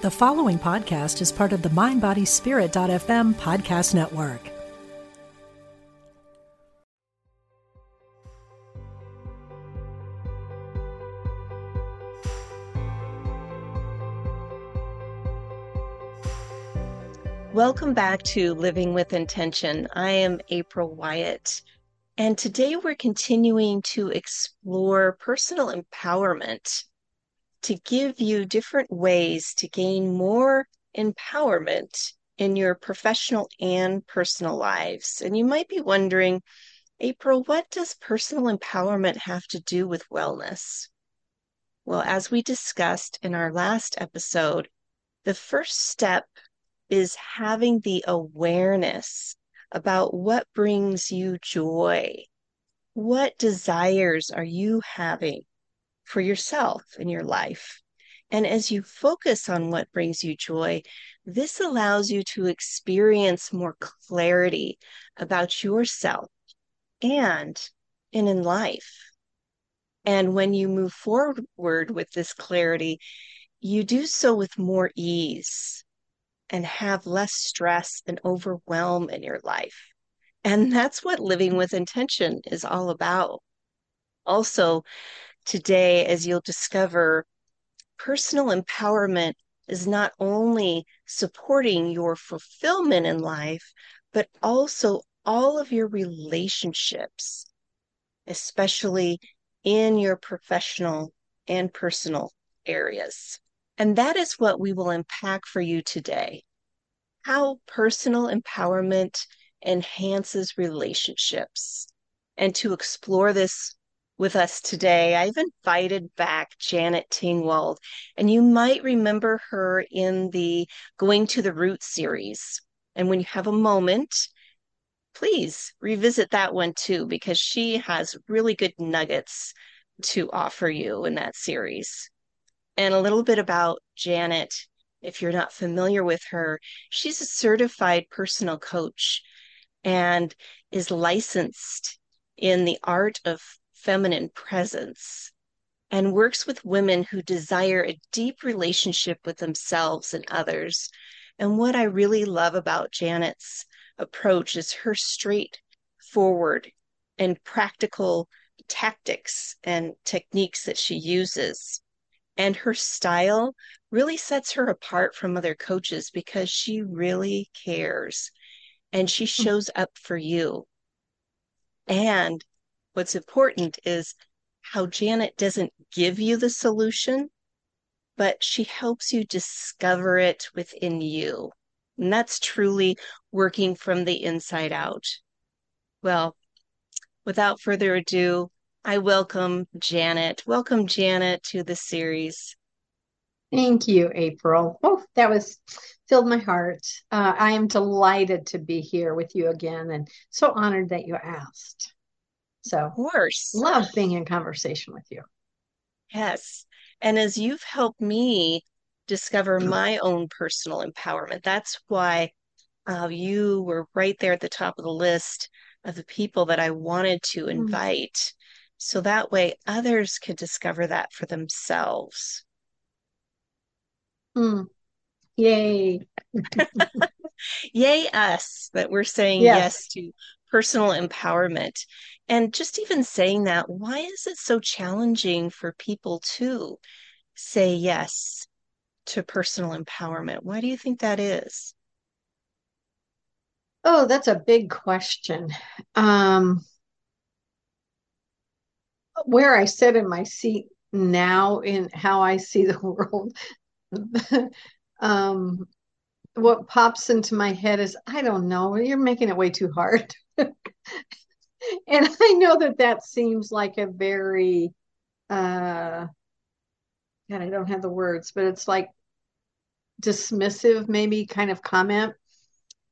The following podcast is part of the MindBodySpirit.fm podcast network. Welcome back to Living with Intention. I am April Wyett, and today we're continuing to explore personal empowerment to give you different ways to gain more empowerment in your professional and personal lives. And you might be wondering, April, what does personal empowerment have to do with wellness? Well, as we discussed in our last episode, the first step is having the awareness about what brings you joy. What desires are you having? For yourself in your life. And as you focus on what brings you joy, this allows you to experience more clarity about yourself and in life. And when you move forward with this clarity, you do so with more ease and have less stress and overwhelm in your life. And that's what living with intention is all about. Also, today, as you'll discover, personal empowerment is not only supporting your fulfillment in life, but also all of your relationships, especially in your professional and personal areas. And that is what we will unpack for you today how personal empowerment enhances relationships. And to explore this with us today, I've invited back Janet Tingwald, and you might remember her in the Going to the Root series. And when you have a moment, please revisit that one too, because she has really good nuggets to offer you in that series. And a little bit about Janet. If you're not familiar with her, she's a certified personal coach and is licensed in the art of feminine presence and works with women who desire a deep relationship with themselves and others. And what I really love about Janet's approach is her straightforward and practical tactics and techniques that she uses. And her style really sets her apart from other coaches because she really cares and she hmm. shows up for you. And what's important is how Janet doesn't give you the solution, but she helps you discover it within you. And that's truly working from the inside out. Well, without further ado, I welcome Janet. Welcome, Janet, to the series. Thank you, April. Oh, that was filled my heart. Uh, I am delighted to be here with you again and so honored that you asked. So, of course, love being in conversation with you. Yes. And as you've helped me discover my own personal empowerment, that's why uh, you were right there at the top of the list of the people that I wanted to hmm. invite. Mm. So that way others could discover that for themselves. Mm. Yay. Yay, us that we're saying yes. yes to personal empowerment. And just even saying that, why is it so challenging for people to say yes to personal empowerment? Why do you think that is? Oh, that's a big question. Um, where I sit in my seat now, in how I see the world, um, what pops into my head is I don't know, you're making it way too hard. and I know that that seems like a very, uh, God, I don't have the words, but it's like dismissive, maybe kind of comment.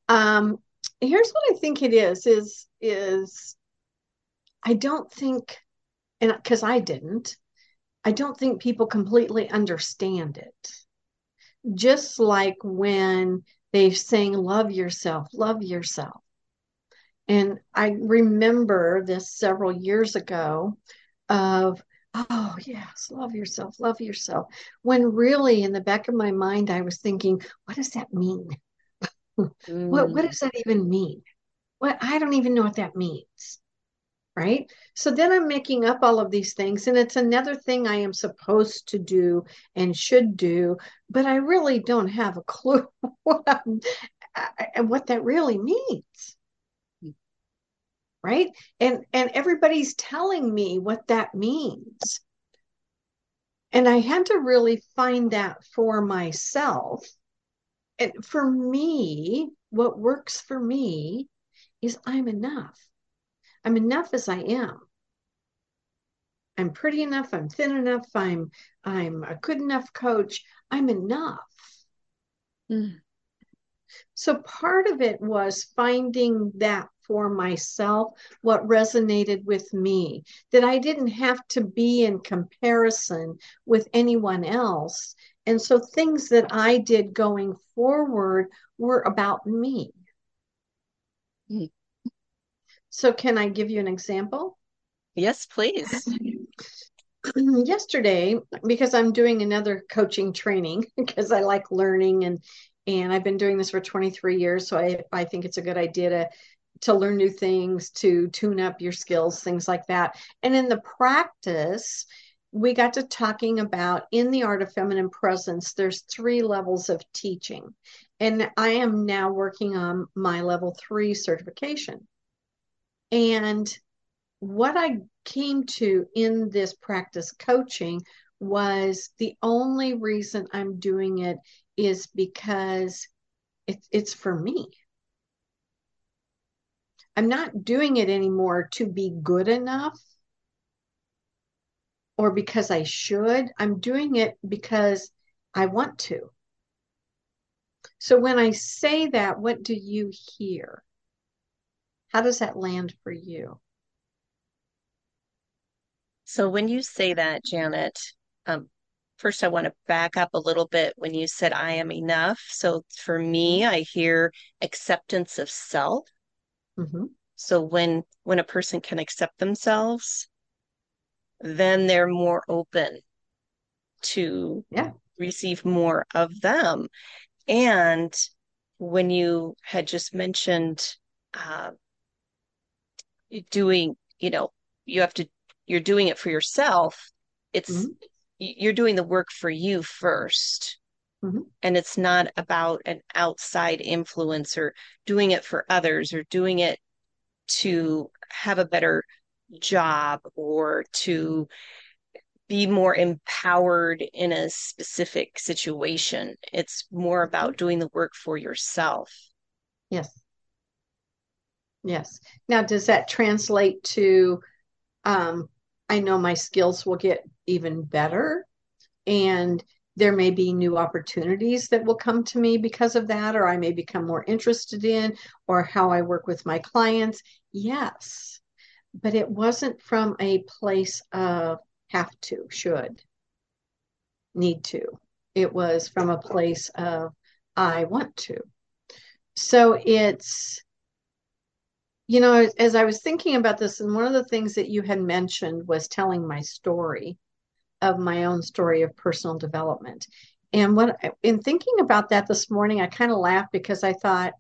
Um, here's what I think it is: is is I don't think, and because I didn't, I don't think people completely understand it. Just like when they sing "Love yourself, love yourself," and I remember this several years ago of oh yes love yourself love yourself. When really in the back of my mind i was thinking what does that mean? Mm. what what mm. does that even mean? What i don't even know what that means. Right? So then i'm making up all of these things and it's another thing i am supposed to do and should do but i really don't have a clue what I'm, and what that really means right? And and everybody's telling me what that means. And i had to really find that for myself. And for me what works for me is i'm enough. I'm enough as i am. I'm pretty enough i'm thin enough i'm i'm a good enough coach. I'm enough. Mm. so part of it was finding that for myself, what resonated with me, that I didn't have to be in comparison with anyone else. And so things that I did going forward were about me. Mm. So, can I give you an example? Yes, please. Yesterday, because I'm doing another coaching training because I like learning and and I've been doing this for 23 years, so I I think it's a good idea to to learn new things, to tune up your skills, things like that. And in the practice, we got to talking about in the art of feminine presence, there's three levels of teaching. And I am now working on my level three certification. And what I came to in this practice coaching was the only reason I'm doing it is because it, it's for me. I'm not doing it anymore to be good enough or because I should. I'm doing it because I want to. So when I say that, what do you hear? How does that land for you? So when you say that, Janet, um, first I want to back up a little bit when you said I am enough. So for me. I hear acceptance of self. Mm-hmm. So when when a person can accept themselves, then they're more open to yeah. receive more of them. And when you had just mentioned uh, doing, you know, you have to, you're doing it for yourself. It's, mm-hmm. you're doing the work for you 1st mm-hmm. And it's not about an outside influence or doing it for others or doing it to have a better job or to be more empowered in a specific situation. It's more about doing the work for yourself. Yes. Yes. Now, does that translate to um, I know my skills will get even better and there may be new opportunities that will come to me because of that, or I may become more interested in, or how I work with my clients. Yes, but it wasn't from a place of have to, should, need to. It was from a place of I want to. So it's, you know, as I was thinking about this, and one of the things that you had mentioned was telling my story of my own story of personal development. And when in thinking about that this morning, I kind of laughed because I thought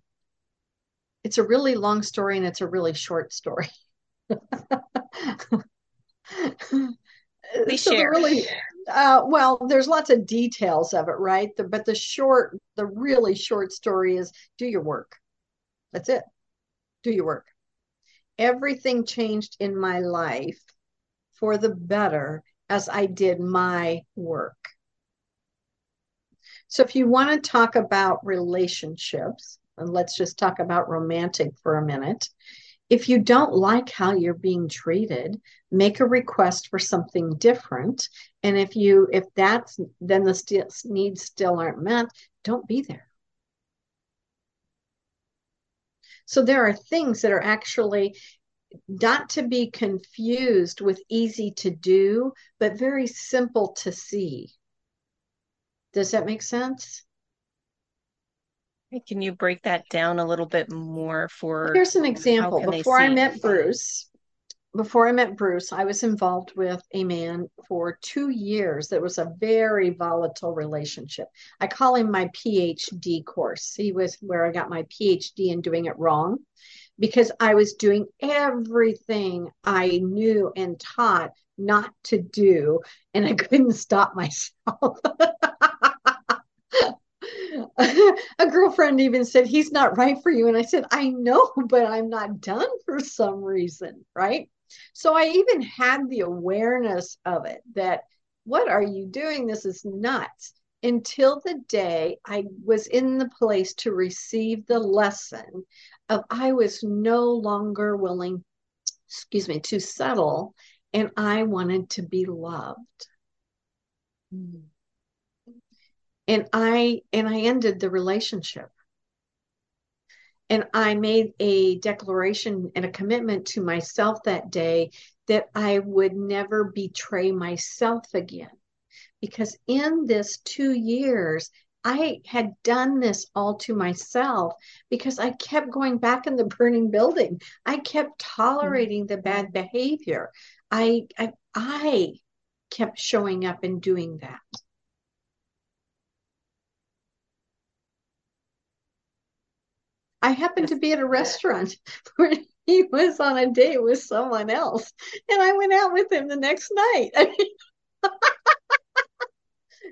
it's a really long story and it's a really short story. we so share. Really, uh, well, there's lots of details of it, right? The, but the short, the really short story is do your work. That's it. Do your work. Everything changed in my life for the better as I did my work. So, if you want to talk about relationships, and let's just talk about romantic for a minute. If you don't like how you're being treated, make a request for something different. And if you if that's then the st- needs still aren't met, don't be there. So there are things that are actually not to be confused with easy to do, but very simple to see. Does that make sense? Can you break that down a little bit more for Here's an example. Before I met Bruce, before I met Bruce, I was involved with a man for two years. That was a very volatile relationship. I call him my PhD course. He was where I got my PhD in doing it wrong because I was doing everything I knew and taught not to do, and I couldn't stop myself. a girlfriend even said, He's not right for you. And I said, I know, but I'm not done for some reason. Right. So I even had the awareness of it that what are you doing? This is nuts. Until the day I was in the place to receive the lesson of I was no longer willing, excuse me, to settle and I wanted to be loved. Mm. And I and I ended the relationship and I made a declaration and a commitment to myself that day that I would never betray myself again. Because in this two years, I had done this all to myself because I kept going back in the burning building. I kept tolerating the bad behavior. I, I, I kept showing up and doing that. I happened to be at a restaurant where he was on a date with someone else, and I went out with him the next night.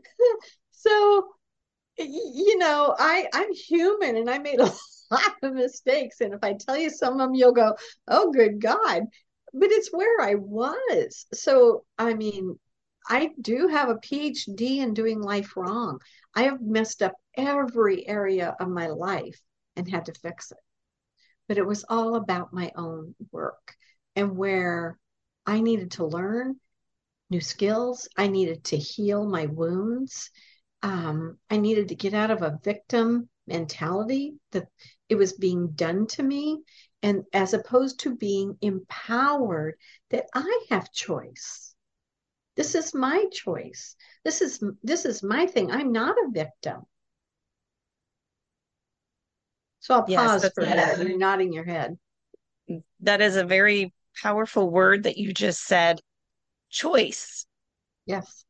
so, you know, I I'm human, and I made a lot of mistakes. And if I tell you some of them, you'll go, "Oh, good God!" But it's where I was. So, I mean, I do have a PhD in doing life wrong. I have messed up every area of my life and had to fix it. But it was all about my own work and where I needed to learn new skills. I needed to heal my wounds. Um, I needed to get out of a victim mentality that it was being done to me and as opposed to being empowered that I have choice. This is my choice. This is this is my thing. I'm not a victim. So I'll yes, pause for that. You're nodding your head. That is a very powerful word that you just said choice. Yes.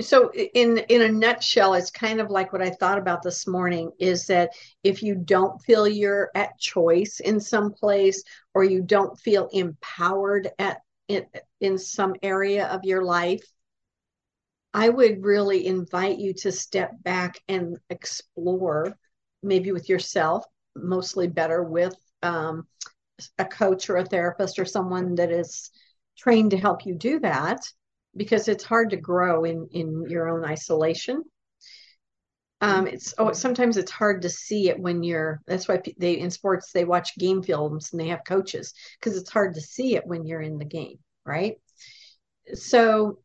So in in a nutshell, it's kind of like what I thought about this morning is that if you don't feel you're at choice in some place or you don't feel empowered at in, in some area of your life, I would really invite you to step back and explore, maybe with yourself, mostly better with um, a coach or a therapist or someone that is trained to help you do that, because it's hard to grow in in your own isolation. Um, it's oh sometimes it's hard to see it when you're that's why they in sports they watch game films and they have coaches because it's hard to see it when you're in the game right so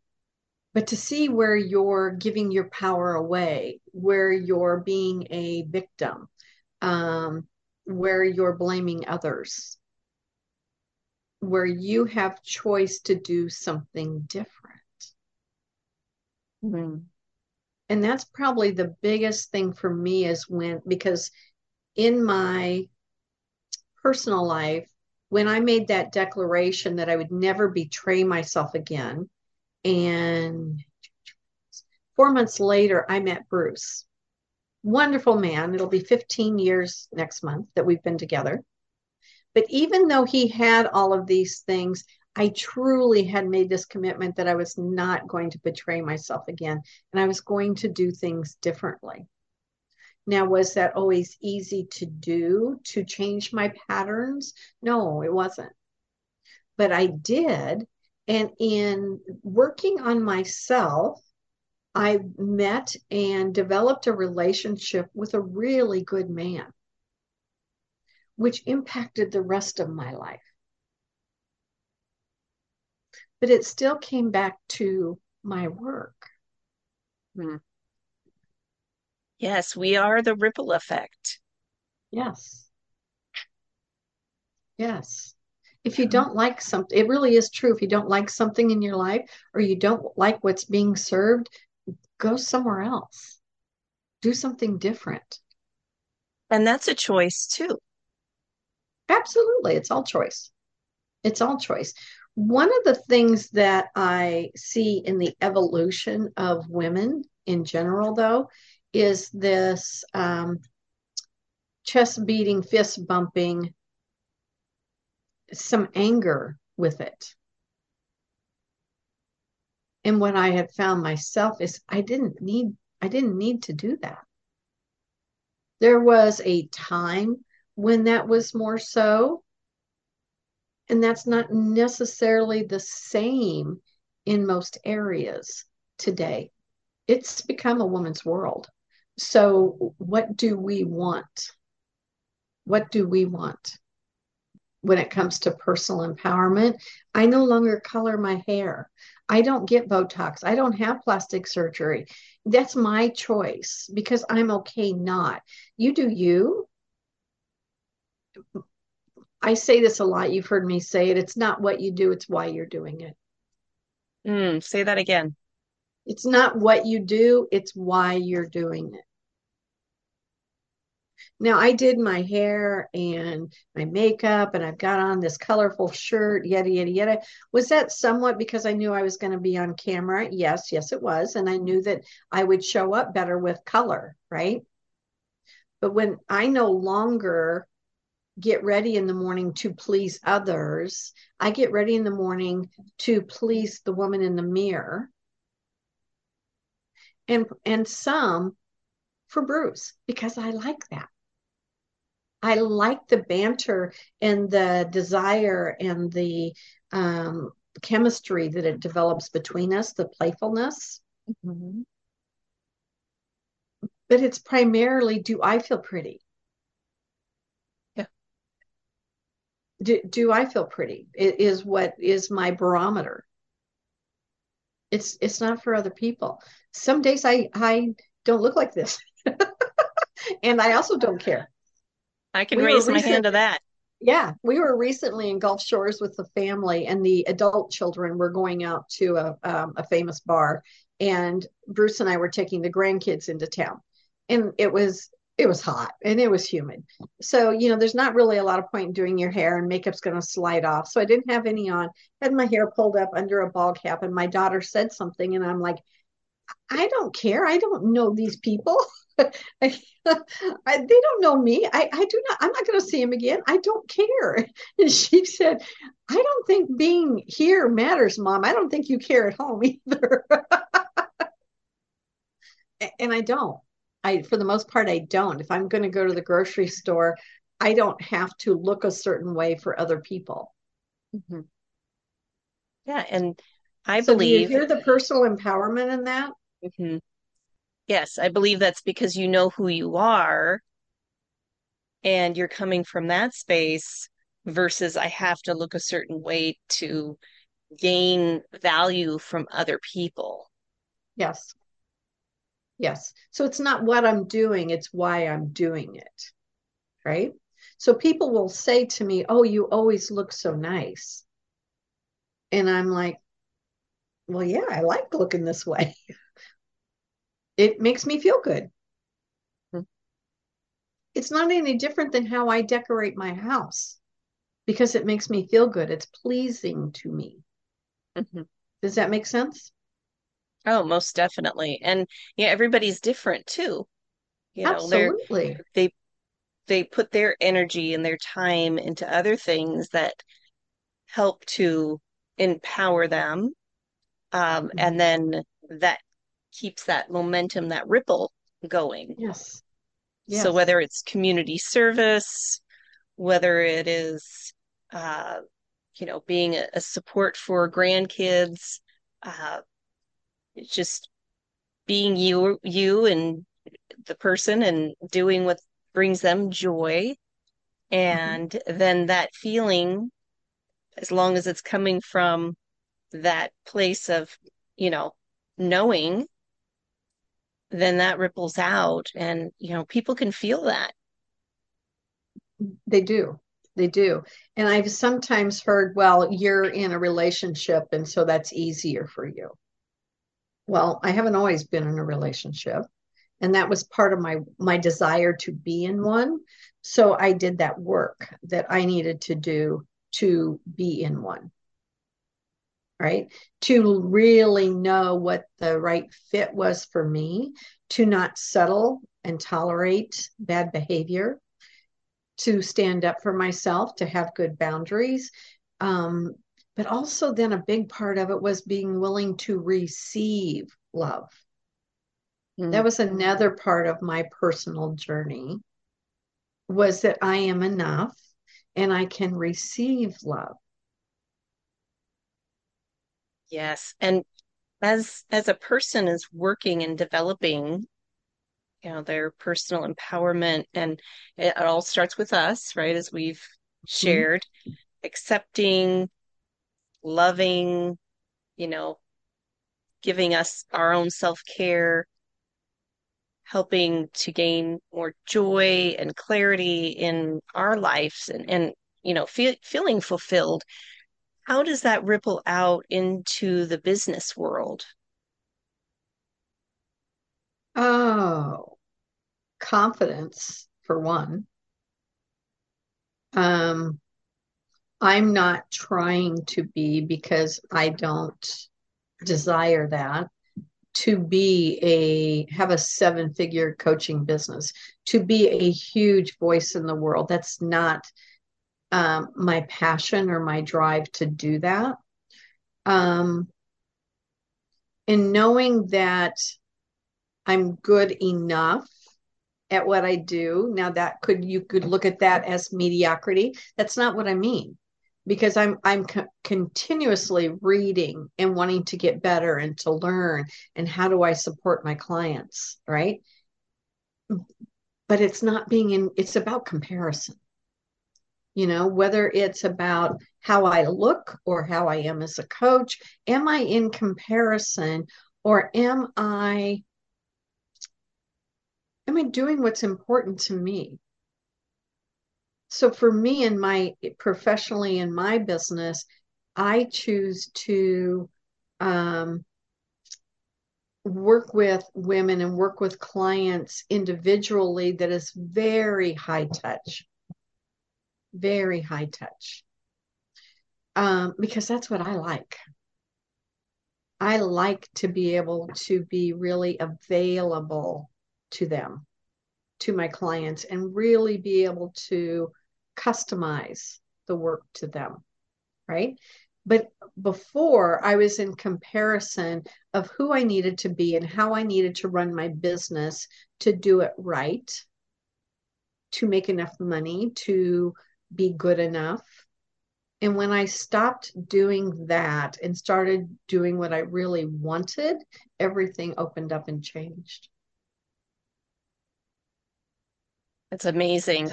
but to see where you're giving your power away, where you're being a victim, um, where you're blaming others, where you have choice to do something different. Mm-hmm. And that's probably the biggest thing for me is when, because in my personal life, when I made that declaration that I would never betray myself again, and four months later, I met Bruce. Wonderful man. It'll be 15 years next month that we've been together. But even though he had all of these things, I truly had made this commitment that I was not going to betray myself again and I was going to do things differently. Now, was that always easy to do to change my patterns? No, it wasn't. But I did and in working on myself, I met and developed a relationship with a really good man, which impacted the rest of my life. But it still came back to my work. Hmm. Yes, we are the ripple effect. Yes. Yes if you don't like something, it really is true. If you don't like something in your life or you don't like what's being served, go somewhere else. Do something different. And that's a choice too. Absolutely. It's all choice. It's all choice. One of the things that I see in the evolution of women in general, though, is this um, chest beating, fist bumping, some anger with it. And what I had found myself is I didn't need I didn't need to do that. There was a time when that was more so, and that's not necessarily the same in most areas today. It's become a woman's world. So, what do we want? What do we want when it comes to personal empowerment? I no longer color my hair. I don't get Botox. I don't have plastic surgery. That's my choice because I'm okay not. You do you. I say this a lot. You've heard me say it. It's not what you do, it's why you're doing it. Mm, say that again. It's not what you do, it's why you're doing it. Now I did my hair and my makeup and I've got on this colorful shirt, yada, yada, yada. Was that somewhat because I knew I was going to be on camera? Yes, yes, it was. And I knew that I would show up better with color, right? But when I no longer get ready in the morning to please others, I get ready in the morning to please the woman in the mirror. And and some for Bruce because I like that. I like the banter and the desire and the um, chemistry that it develops between us, the playfulness. Mm-hmm. But it's primarily do I feel pretty? Do, do I feel pretty? It is what is my barometer. It's it's not for other people. Some days I I don't look like this. and I also don't care. I can we raise my hand to that. Yeah, we were recently in Gulf Shores with the family, and the adult children were going out to a, um, a famous bar, and Bruce and I were taking the grandkids into town, and it was it was hot and it was humid. So, you know, there's not really a lot of point in doing your hair and makeup's going to slide off. So I didn't have any on, had my hair pulled up under a ball cap. And my daughter said something, and I'm like, I don't care. I don't know these people. I, they don't know me. I, I do not, I'm not going to see him again. I don't care. And she said, I don't think being here matters, mom. I don't think you care at home either. and I don't. I, for the most part, I don't. If I'm going to go to the grocery store, I don't have to look a certain way for other people. Mm-hmm. Yeah. And I so believe. Do you hear the personal empowerment in that? Mm-hmm. Yes, I believe that's because you know who you are and you're coming from that space versus I have to look a certain way to gain value from other people. Yes. Yes. So it's not what I'm doing, it's why I'm doing it. Right? So people will say to me, Oh, you always look so nice. And I'm like, Well, yeah, I like looking this way. it makes me feel good. Mm-hmm. It's not any different than how I decorate my house because it makes me feel good. It's pleasing to me. Mm-hmm. Does that make sense? Oh, most definitely. And yeah, everybody's different too. You know, Absolutely. they they put their energy and their time into other things that help to empower them. Um, mm-hmm. and then that keeps that momentum, that ripple going. Yes. yes. So whether it's community service, whether it is, uh, you know, being a, a support for grandkids, uh, just being you, you and the person and doing what brings them joy. And mm-hmm. then that feeling, as long as it's coming from that place of, you know, knowing then that ripples out and you know people can feel that they do they do and i've sometimes heard well you're in a relationship and so that's easier for you well i haven't always been in a relationship and that was part of my my desire to be in one. So i did that work that i needed to do to be in one. Right? To really know what the right fit was for me to not settle and tolerate bad behavior to stand up for myself to have good boundaries um, but also then a big part of it was being willing to receive love mm. that was another part of my personal journey was that i am enough and i can receive love yes and as as a person is working and developing you know their personal empowerment and it all starts with us right as we've mm-hmm. shared mm-hmm. accepting loving, you know, giving us our own self care, helping to gain more joy and clarity in our lives and, and you know, fe- feeling fulfilled. How does that ripple out into the business world? Oh, confidence for one. Um, I'm not trying to be because I don't desire that. To be a have a seven figure coaching business. To be a huge voice in the world. That's not um, my passion or my drive to do that. Um, and knowing that i'm good enough at what i do now that could you could look at that as mediocrity. That's not what i mean because I'm I'm co- continuously reading and wanting to get better and to learn and how do I support my clients, right? But it's not being in it's about comparison. You know, whether it's about how I look or how I am as a coach, am I in comparison or am I am I doing what's important to me? So for me in my professionally in my business i choose to um, work with women and work with clients individually that is very high touch. Very high touch. Um, because that's what i like. I like to be able to be really available to them to my clients and really be able to customize the work to them, right? But before I was in comparison of who I needed to be and how I needed to run my business to do it right, to make enough money, to be good enough. And when I stopped doing that and started doing what I really wanted, everything opened up and changed. It's amazing.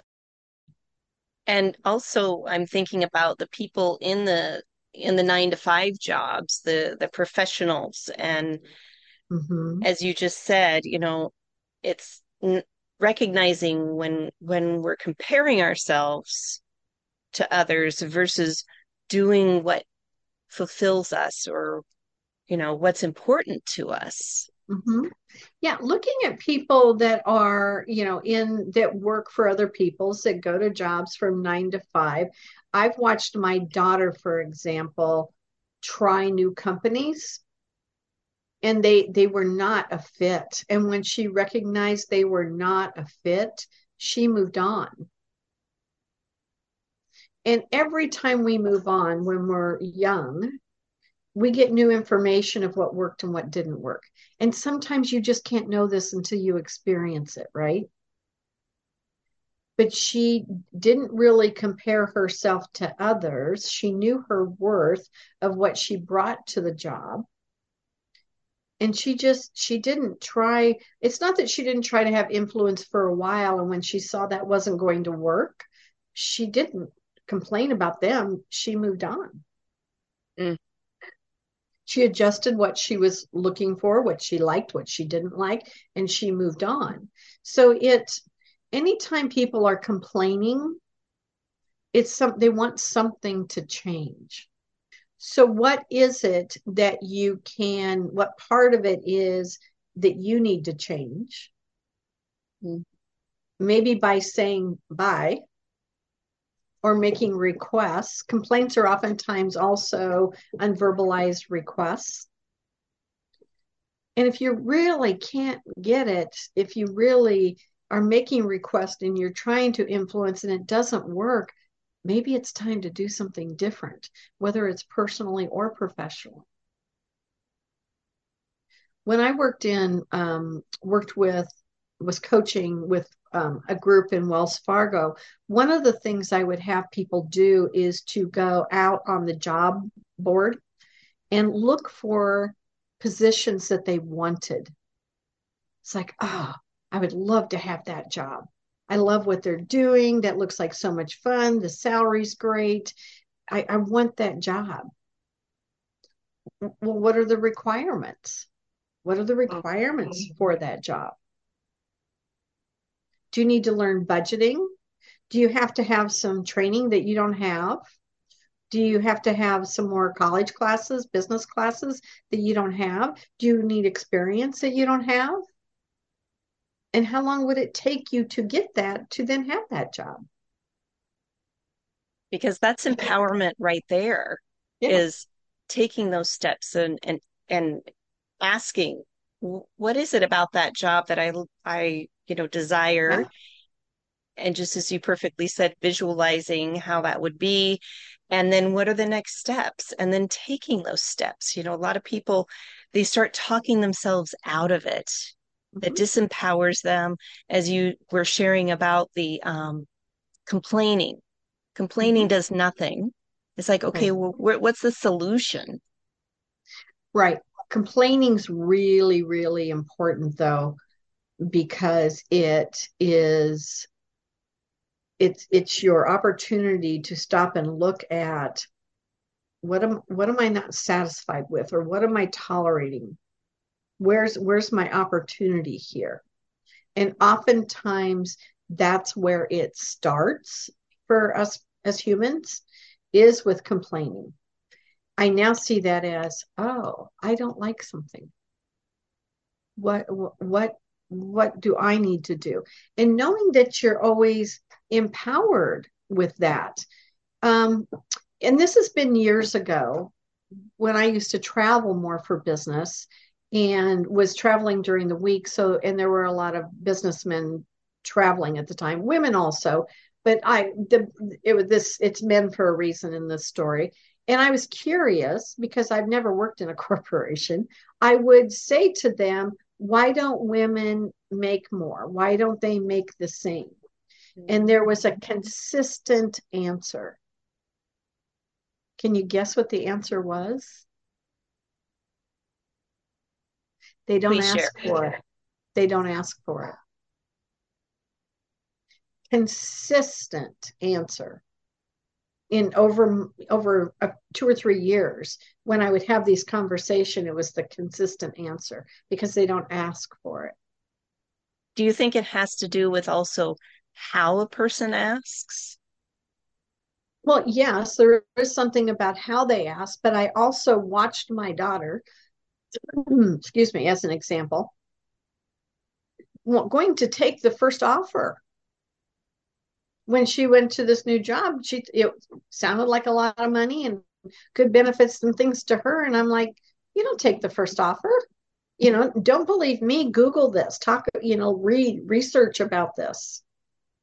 And also I'm thinking about the people in the in the 9 to 5 jobs, the the professionals and mm-hmm. as you just said, you know, it's recognizing when when we're comparing ourselves to others versus doing what fulfills us or you know what's important to us Mm-hmm. Yeah, looking at people that are, you know, in that work for other people's that go to jobs from nine to five. I've watched my daughter, for example, try new companies and they they were not a fit. And when she recognized they were not a fit, she moved on. And every time we move on when we're young, we get new information of what worked and what didn't work. And sometimes you just can't know this until you experience it, right? But she didn't really compare herself to others. She knew her worth of what she brought to the job. And she just, she didn't try. It's not that she didn't try to have influence for a while. And when she saw that wasn't going to work, she didn't complain about them. She moved on. Mm she adjusted what she was looking for, what she liked, what she didn't like, and she moved on. So it anytime people are complaining, it's some they want something to change. So what is it that you can what part of it is that you need to change hmm. maybe by saying bye or making requests. Complaints are oftentimes also unverbalized requests. And if you really can't get it, if you really are making requests and you're trying to influence and it doesn't work, maybe it's time to do something different, whether it's personally or professionally. When I worked in, um, worked with, was coaching with um, a group in Wells Fargo, one of the things I would have people do is to go out on the job board and look for positions that they wanted. It's like, oh, I would love to have that job. I love what they're doing. That looks like so much fun. The salary's great. I, I want that job. Well, what are the requirements? What are the requirements for that job? Do you need to learn budgeting? Do you have to have some training that you don't have? Do you have to have some more college classes, business classes that you don't have? Do you need experience that you don't have? And how long would it take you to get that to then have that job? Because that's empowerment right there. Yeah. Is taking those steps and and and asking what is it about that job that I I you know desire yeah. and just as you perfectly said visualizing how that would be. And then what are the next steps? And then taking those steps. You know a lot of people they start talking themselves out of it that mm-hmm. disempowers them as you were sharing about the um, complaining. Complaining mm-hmm. does nothing. It's like okay well what's the solution? Right. Complaining's really really important though because it is it's it's your opportunity to stop and look at what am what am I not satisfied with or what am I tolerating? Where's where's my opportunity here? And oftentimes that's where it starts for us as humans is with complaining. I now see that as oh i don't like something. What what what do i need to do and knowing that you're always empowered with that um, and this has been years ago when i used to travel more for business and was traveling during the week. So, and there were a lot of businessmen traveling at the time, women also. But I, the, it was this, it's men for a reason in this story. And I was curious because I've never worked in a corporation. I would say to them, why don't women make more? Why don't they make the same? Mm-hmm. And there was a consistent answer. Can you guess what the answer was? They don't Please ask share. for it. They don't ask for it. Consistent answer in over over a, two or three years when I would have these conversation, it was the consistent answer because they don't ask for it. Do you think it has to do with also how a person asks? Well, yes, there is something about how they ask, but I also watched my daughter excuse me, as an example, going to take the first offer. When she went to this new job, she it sounded like a lot of money and good benefits and things to her. And I'm like, you don't take the first offer. You know, don't believe me. Google this. Talk. You know, read research about this.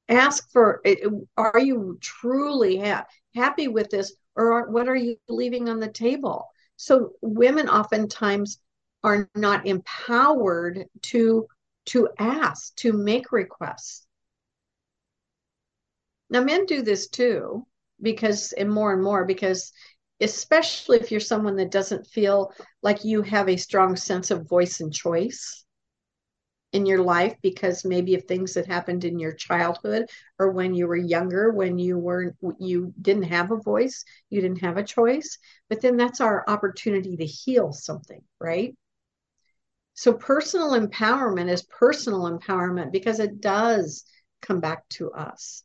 Ask for. Eh, are you truly ha- happy with this, or are, what are you leaving on the table? So women oftentimes are not empowered to to ask, to make requests. Now men do this too because and more and more because especially if you're someone that doesn't feel like you have a strong sense of voice and choice in your life because maybe of things that happened in your childhood or when you were younger when you weren't you didn't have a voice you didn't have a choice but then that's our opportunity to heal something right? So personal empowerment is personal empowerment because it does come back to us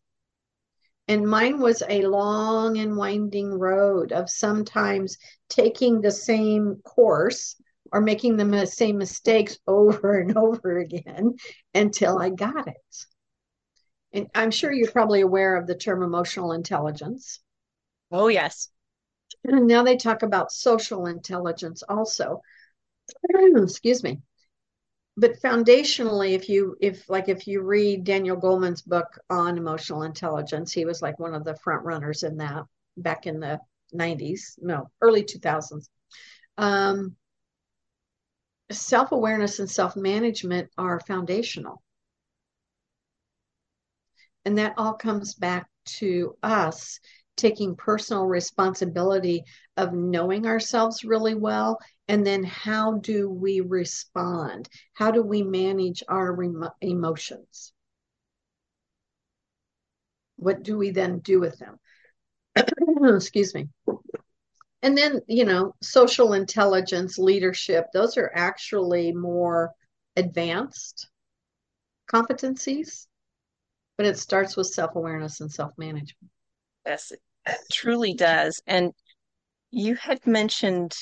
and mine was a long and winding road of sometimes taking the same course or making the same mistakes over and over again until I got it. And I'm sure you're probably aware of the term emotional intelligence. Oh, yes. And now they talk about social intelligence also. Excuse me. But foundationally, if you if like if you read Daniel Goleman's book on emotional intelligence, he was like one of the front runners in that back in the 90s, no, early 2000s. Um, self awareness and self management are foundational. And that all comes back to us taking personal responsibility of knowing ourselves really well. And then how do we respond? How do we manage our rem- emotions? What do we then do with them? Excuse me. And then, you know, social intelligence, leadership, those are actually more advanced competencies, but it starts with self awareness and self management. Truly does. And you had mentioned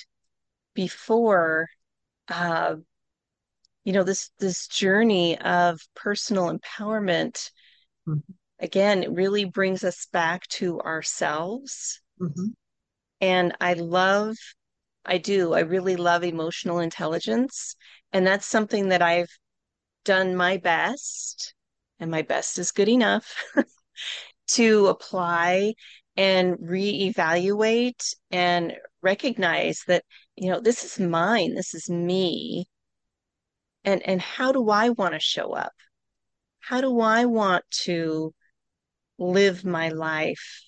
before, uh, you know, this this journey of personal empowerment. Mm-hmm. Again, it really brings us back to ourselves. Mm-hmm. And I love, I do, I really love emotional intelligence. And that's something that I've done my best, and my best is good enough to apply and reevaluate and recognize that, you know, this is mine, this is me. And and how do I want to show up? How do I want to live my life?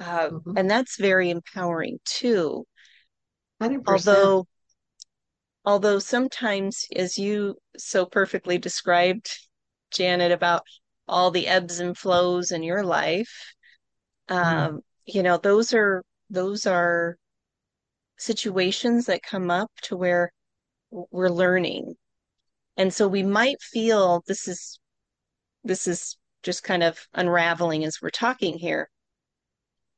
Uh, mm-hmm. And that's very empowering too. 100%. Although, although sometimes, as you so perfectly described, Janet, about all the ebbs and flows in your life. Um, you know, those are those are situations that come up to where we're learning, and so we might feel this is this is just kind of unraveling as we're talking here.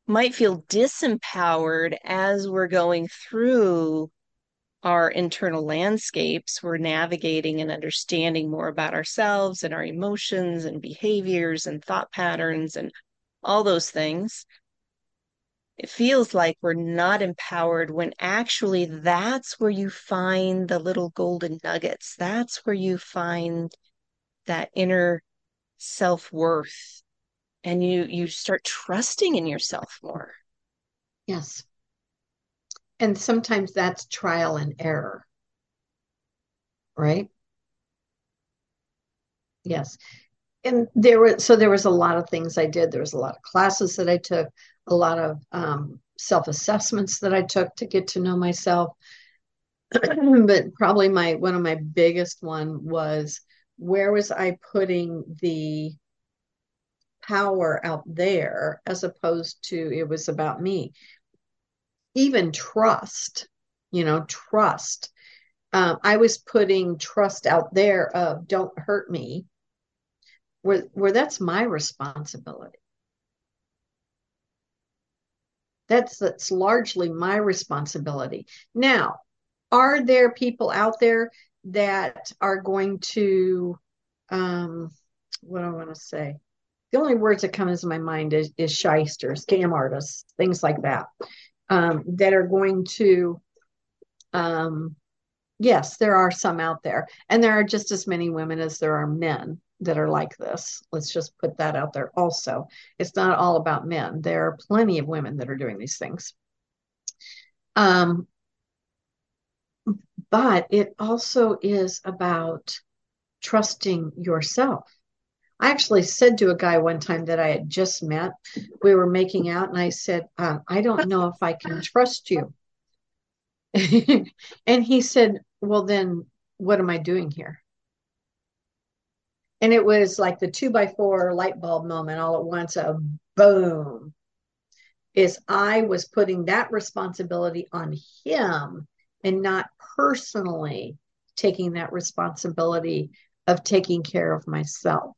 Might feel disempowered as we're going through our internal landscapes. We're navigating and understanding more about ourselves and our emotions and behaviors and thought patterns and all those things. It feels like we're not empowered when actually that's where you find the little golden nuggets. That's where you find that inner self worth and you you start trusting in yourself more. Yes. And sometimes that's trial and error. Right? Yes and there was so there was a lot of things i did there was a lot of classes that i took a lot of um, self-assessments that i took to get to know myself but probably my one of my biggest one was where was i putting the power out there as opposed to it was about me. Even trust, you know, trust. Um, I was putting trust out there of don't hurt me, where where that's my responsibility. That's that's largely my responsibility. Now, are there people out there that are going to um what do I want to say? the only words that come into my mind is, is shysters, scam artists, things like that, um, that are going to, um, yes, there are some out there. And there are just as many women as there are men that are like this. Let's just put that out there also. It's not all about men. There are plenty of women that are doing these things. Um, but it also is about trusting yourself I actually said to a guy one time that I had just met, we were making out, and I said, um, I don't know if I can trust you. and he said, Well, then what am I doing here? And it was like the two by four light bulb moment all at once, a boom. Is I was putting that responsibility on him and not personally taking that responsibility of taking care of myself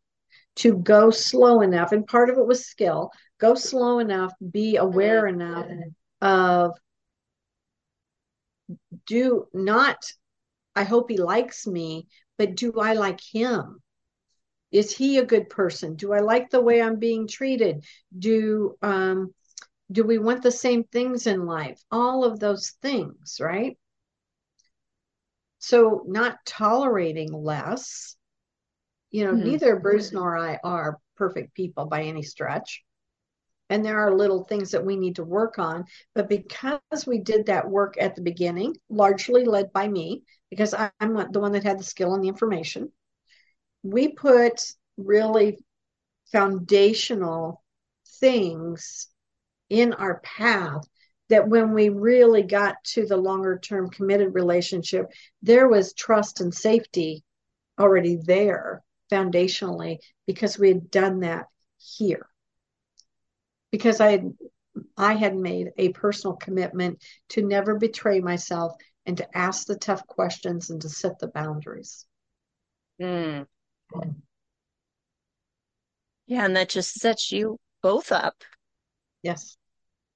to go slow enough, and part of it was skill, go slow enough, be aware enough of do not I hope he likes me, but do I like him? Is he a good person? Do I like the way I'm being treated? Do um do we want the same things in life? All of those things, right? So not tolerating less. You know, mm-hmm. neither Bruce nor I are perfect people by any stretch. And there are little things that we need to work on. But because we did that work at the beginning, largely led by me, because I'm the one that had the skill and the information. We put really foundational things in our path that when we really got to the longer term committed relationship, there was trust and safety already there foundationally because we had done that here. Because I had I had made a personal commitment to never betray myself and to ask the tough questions and to set the boundaries. Mm. Yeah, and that just sets you both up. Yes.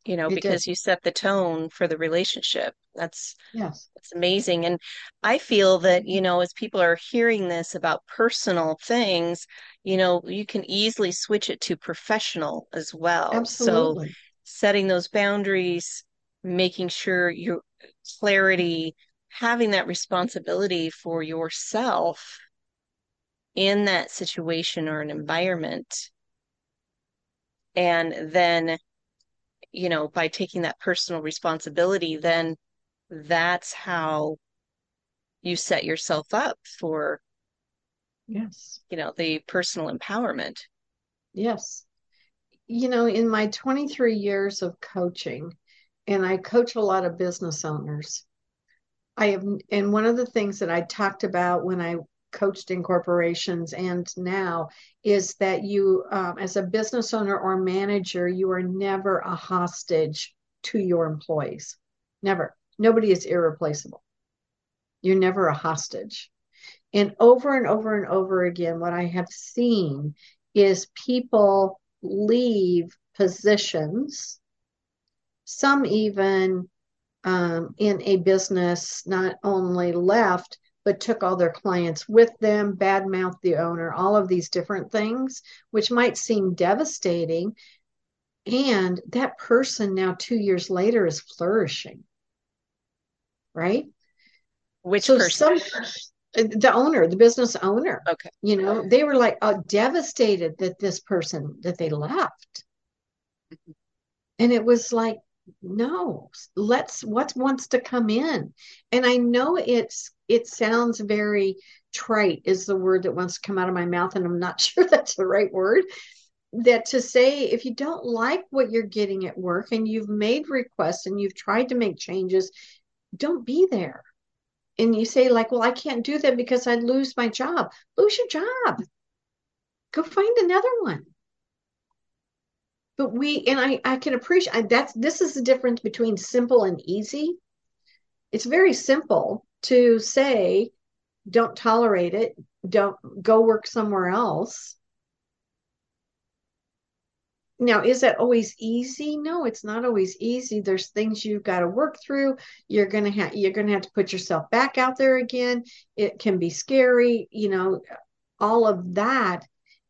You know, because did. you set the tone for the relationship. That's yes. That's amazing. And I feel that, you know, as people are hearing this about personal things, you know, you can easily switch it to professional as well. Absolutely. So setting those boundaries, making sure you're clarity, having that responsibility for yourself in that situation or an environment. And then, you know, by taking that personal responsibility, then that's how you set yourself up for, yes, you know, the personal empowerment. Yes. You know, in my 23 years of coaching, and I coach a lot of business owners. I have, and one of the things that I talked about when I coached in corporations and now is that you, um, as a business owner or manager, you are never a hostage to your employees. Never. Nobody is irreplaceable. You're never a hostage. And over and over and over again, what I have seen is people leave positions some even um, in a business not only left, but took all their clients with them, badmouth the owner, all of these different things, which might seem devastating. And that person now, two years later, is flourishing. Right? Which so person? Some, the owner, the business owner. Okay. You know, they were like oh, devastated that this person that they left. Mm-hmm. And it was like, no let's what wants to come in? And i know it's it sounds very trite is the word that wants to come out of my mouth and i'm not sure that's the right word. That to say if you don't like what you're getting at work and you've made requests and you've tried to make changes don't be there. And you say like well i can't do that because i'd lose my job. Lose your job. Go find another one but we and i i can appreciate that's this is the difference between simple and easy. It's very simple to say don't tolerate it don't go work somewhere else. Now is that always easy? No it's not always easy. There's things you've got to work through. You're gonna have you're gonna have to put yourself back out there again. It can be scary you know all of that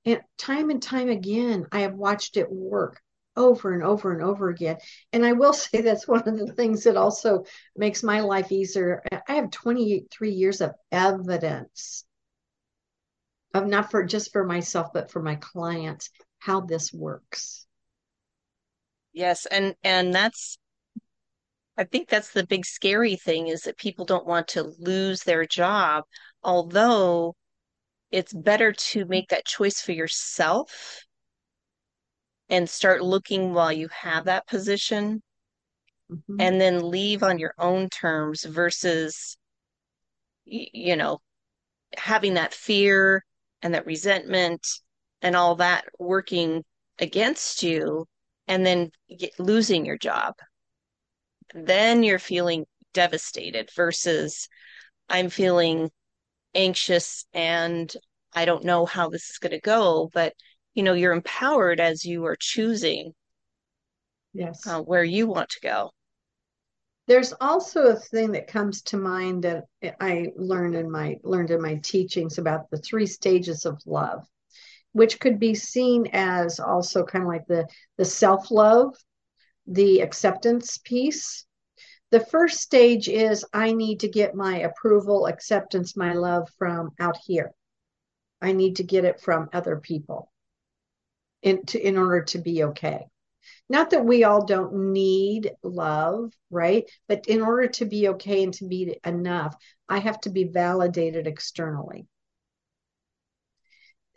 and time and time again, I have watched it work over and over and over again. And I will say that's one of the things that also makes my life easier. I have 23 years of evidence of not for just for myself, but for my clients, how this works. Yes. And, and that's, I think that's the big scary thing is that people don't want to lose their job, although it's better to make that choice for yourself and start looking while you have that position mm-hmm. and then leave on your own terms versus you know having that fear and that resentment and all that working against you and then get, losing your job then you're feeling devastated versus i'm feeling anxious and I don't know how this is going to go, but you know, you're empowered as you are choosing yes uh, where you want to go. There's also a thing that comes to mind that I learned in my learned in my teachings about the three stages of love, which could be seen as also kind of like the the self-love, the acceptance piece. The first stage is I need to get my approval, acceptance, my love from out here. I need to get it from other people in, to, in order to be okay. Not that we all don't need love, right? But in order to be okay and to be enough, I have to be validated externally.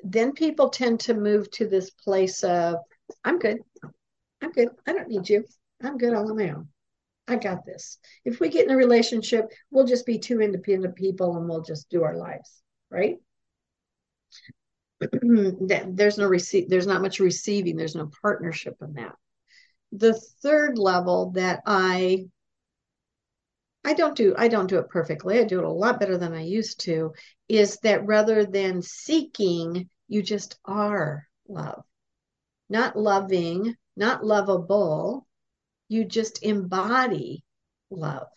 Then people tend to move to this place of, I'm good. I'm good. I don't need you. I'm good on my own. I got this. If we get in a relationship, we'll just be two independent people and we'll just do our lives, right? there's no receive there's not much receiving there's no partnership in that the third level that i i don't do i don't do it perfectly i do it a lot better than i used to is that rather than seeking you just are love not loving not lovable you just embody love.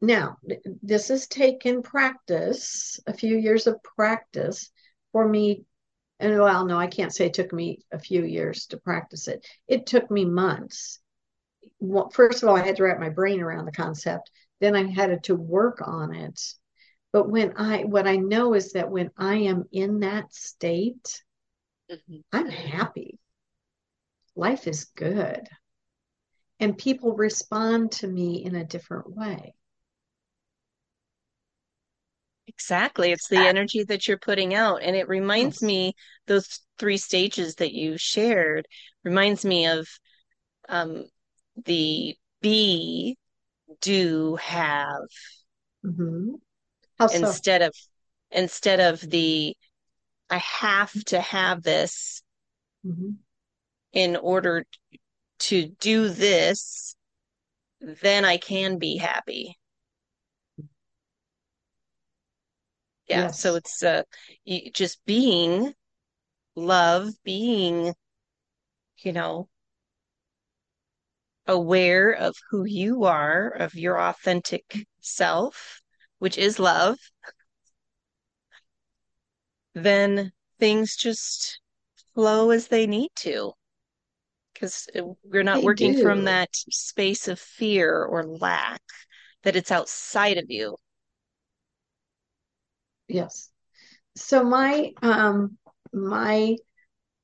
Now this has taken practice a few years of practice for me and well no i can't say it took me a few years to practice it. It took me months. Well, first of all i had to wrap my brain around the concept. Then i had to work on it. But when i what i know is that when i am in that state mm-hmm. i'm happy. Life is good and people respond to me in a different way Exactly. It's the energy that you're putting out. And it reminds me, those three stages that you shared reminds me of um, the be, do, have. Mm-hmm. instead so? of instead of the I have to have this mm-hmm. in order to do this, then I can be happy. yeah yes. so it's uh just being love being you know aware of who you are of your authentic self which is love then things just flow as they need to because we're not they working do. from that space of fear or lack that it's outside of you. Yes. So my um my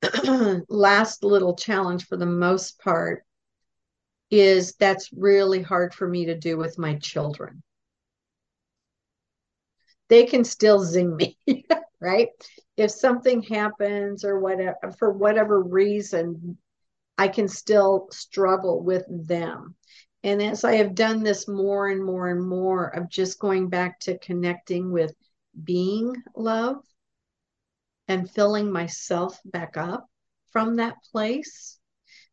last little challenge for the most part is that's really hard for me to do with my children. They can still zing me right? If something happens or whatever for whatever reason i can still struggle with them and as i have done this more and more and more of just going back to connecting with being love and filling myself back up from that place.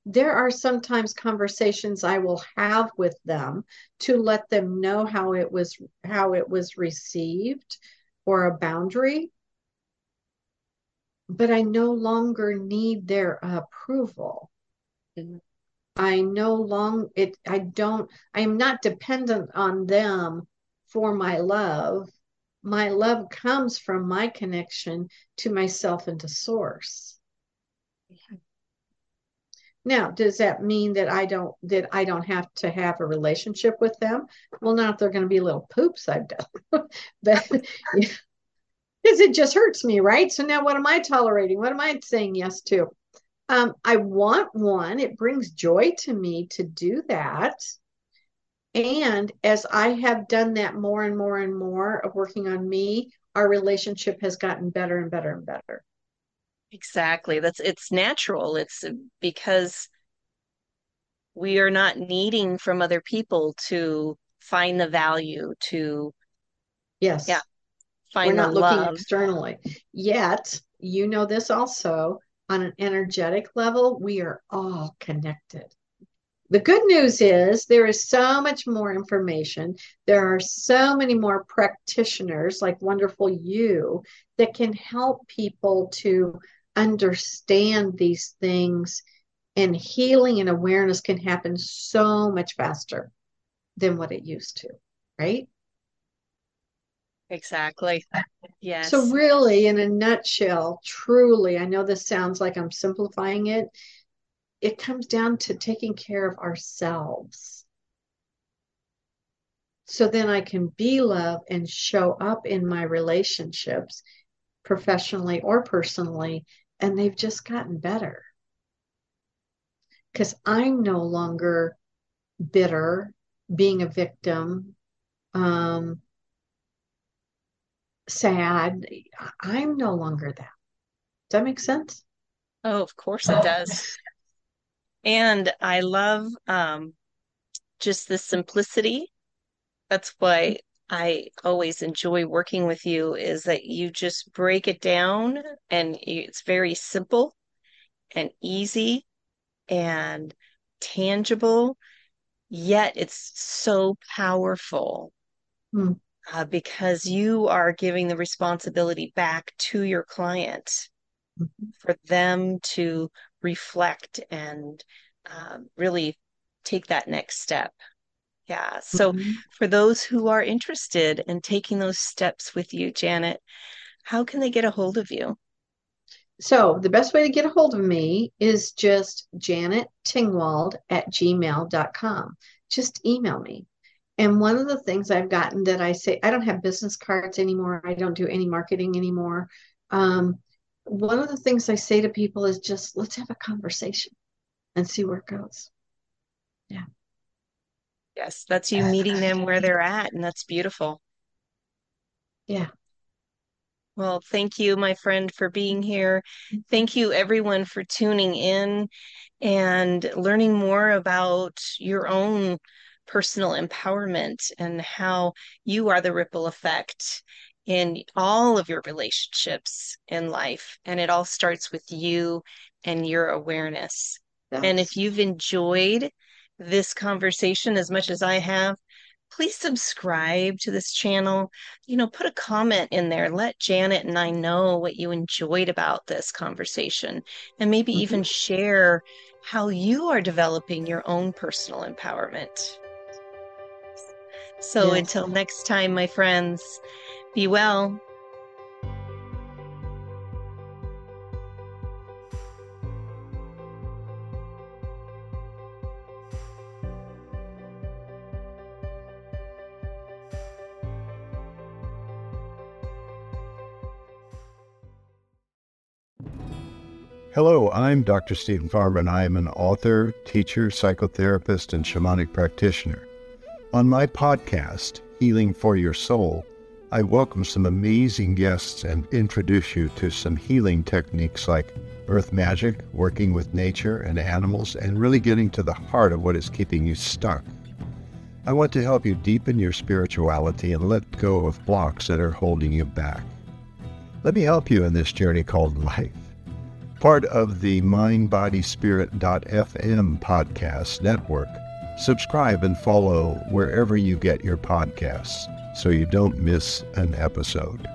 There are sometimes conversations I will have with them to let them know how it was how it was received or a boundary. But I no longer need their approval. I no long it I don't I am not dependent on them for my love. My love comes from my connection to myself and to source. Yeah. now does that mean that i don't that i don't have to have a relationship with them? Well not if they're going to be little poops i've done but because it just hurts me right? So now what am i tolerating? What am i saying yes to um, i want one it brings joy to me to do that and as I have done that more and more and more of working on me, our relationship has gotten better and better and better. Exactly. That's it's natural. It's because we are not needing from other people to find the value to yes yeah find we're not looking love. externally yet you know this also on an energetic level we are all connected the good news is there is so much more information. There are so many more practitioners like Wonderful You that can help people to understand these things, and healing and awareness can happen so much faster. than what it used to, right? Exactly. Yes. So, really, in a nutshell, truly, I know this sounds like I'm simplifying it. It comes down to taking care of ourselves. So then I can be love and show up in my relationships, professionally or personally, and they've just gotten better. Because I'm no longer bitter, being a victim, um, sad. I'm no longer that. Does that make sense? Oh, of course it does. And I love um, just the simplicity. That's why I always enjoy working with you is that you just break it down and it's very simple and easy and tangible, yet it's so powerful. Hmm uh, because you are giving the responsibility back to your client mm-hmm. for them to reflect and uh, really take that next step. Yeah. So, mm-hmm. for those who are interested in taking those steps with you, Janet, how can they get a hold of you? So, the best way to get a hold of me is just Janet Tingwald at gmail.com. Just email me. And one of the things I've gotten that I say, I don't have business cards anymore. I don't do any marketing anymore. Um, one of the things I say to people is just let's have a conversation and see where it goes. Yeah. Yes, that's you meeting them where they're at, and that's beautiful. Yeah. Well, thank you, my friend, for being here. Thank you, everyone, for tuning in and learning more about your own personal empowerment and how you are the ripple effect in all of your relationships in life. And it all starts with you and your awareness. And if you've enjoyed this conversation as much as I have, please subscribe to this channel. You know, put a comment in there. Let Janet and I know what you enjoyed about this conversation, and maybe mm-hmm. even share how you are developing your own personal empowerment. So yes. until next time, my friends, be well. Hello, I'm Dr. Steven Farmer, and I am an author, teacher, psychotherapist, and shamanic practitioner. On my podcast, Healing for Your Soul, I welcome some amazing guests and introduce you to some healing techniques like earth magic, working with nature and animals, and really getting to the heart of what is keeping you stuck. I want to help you deepen your spirituality and let go of blocks that are holding you back. Let me help you in this journey called life. Part of the MindBodySpirit.fm podcast network Subscribe and follow wherever you get your podcasts so you don't miss an episode.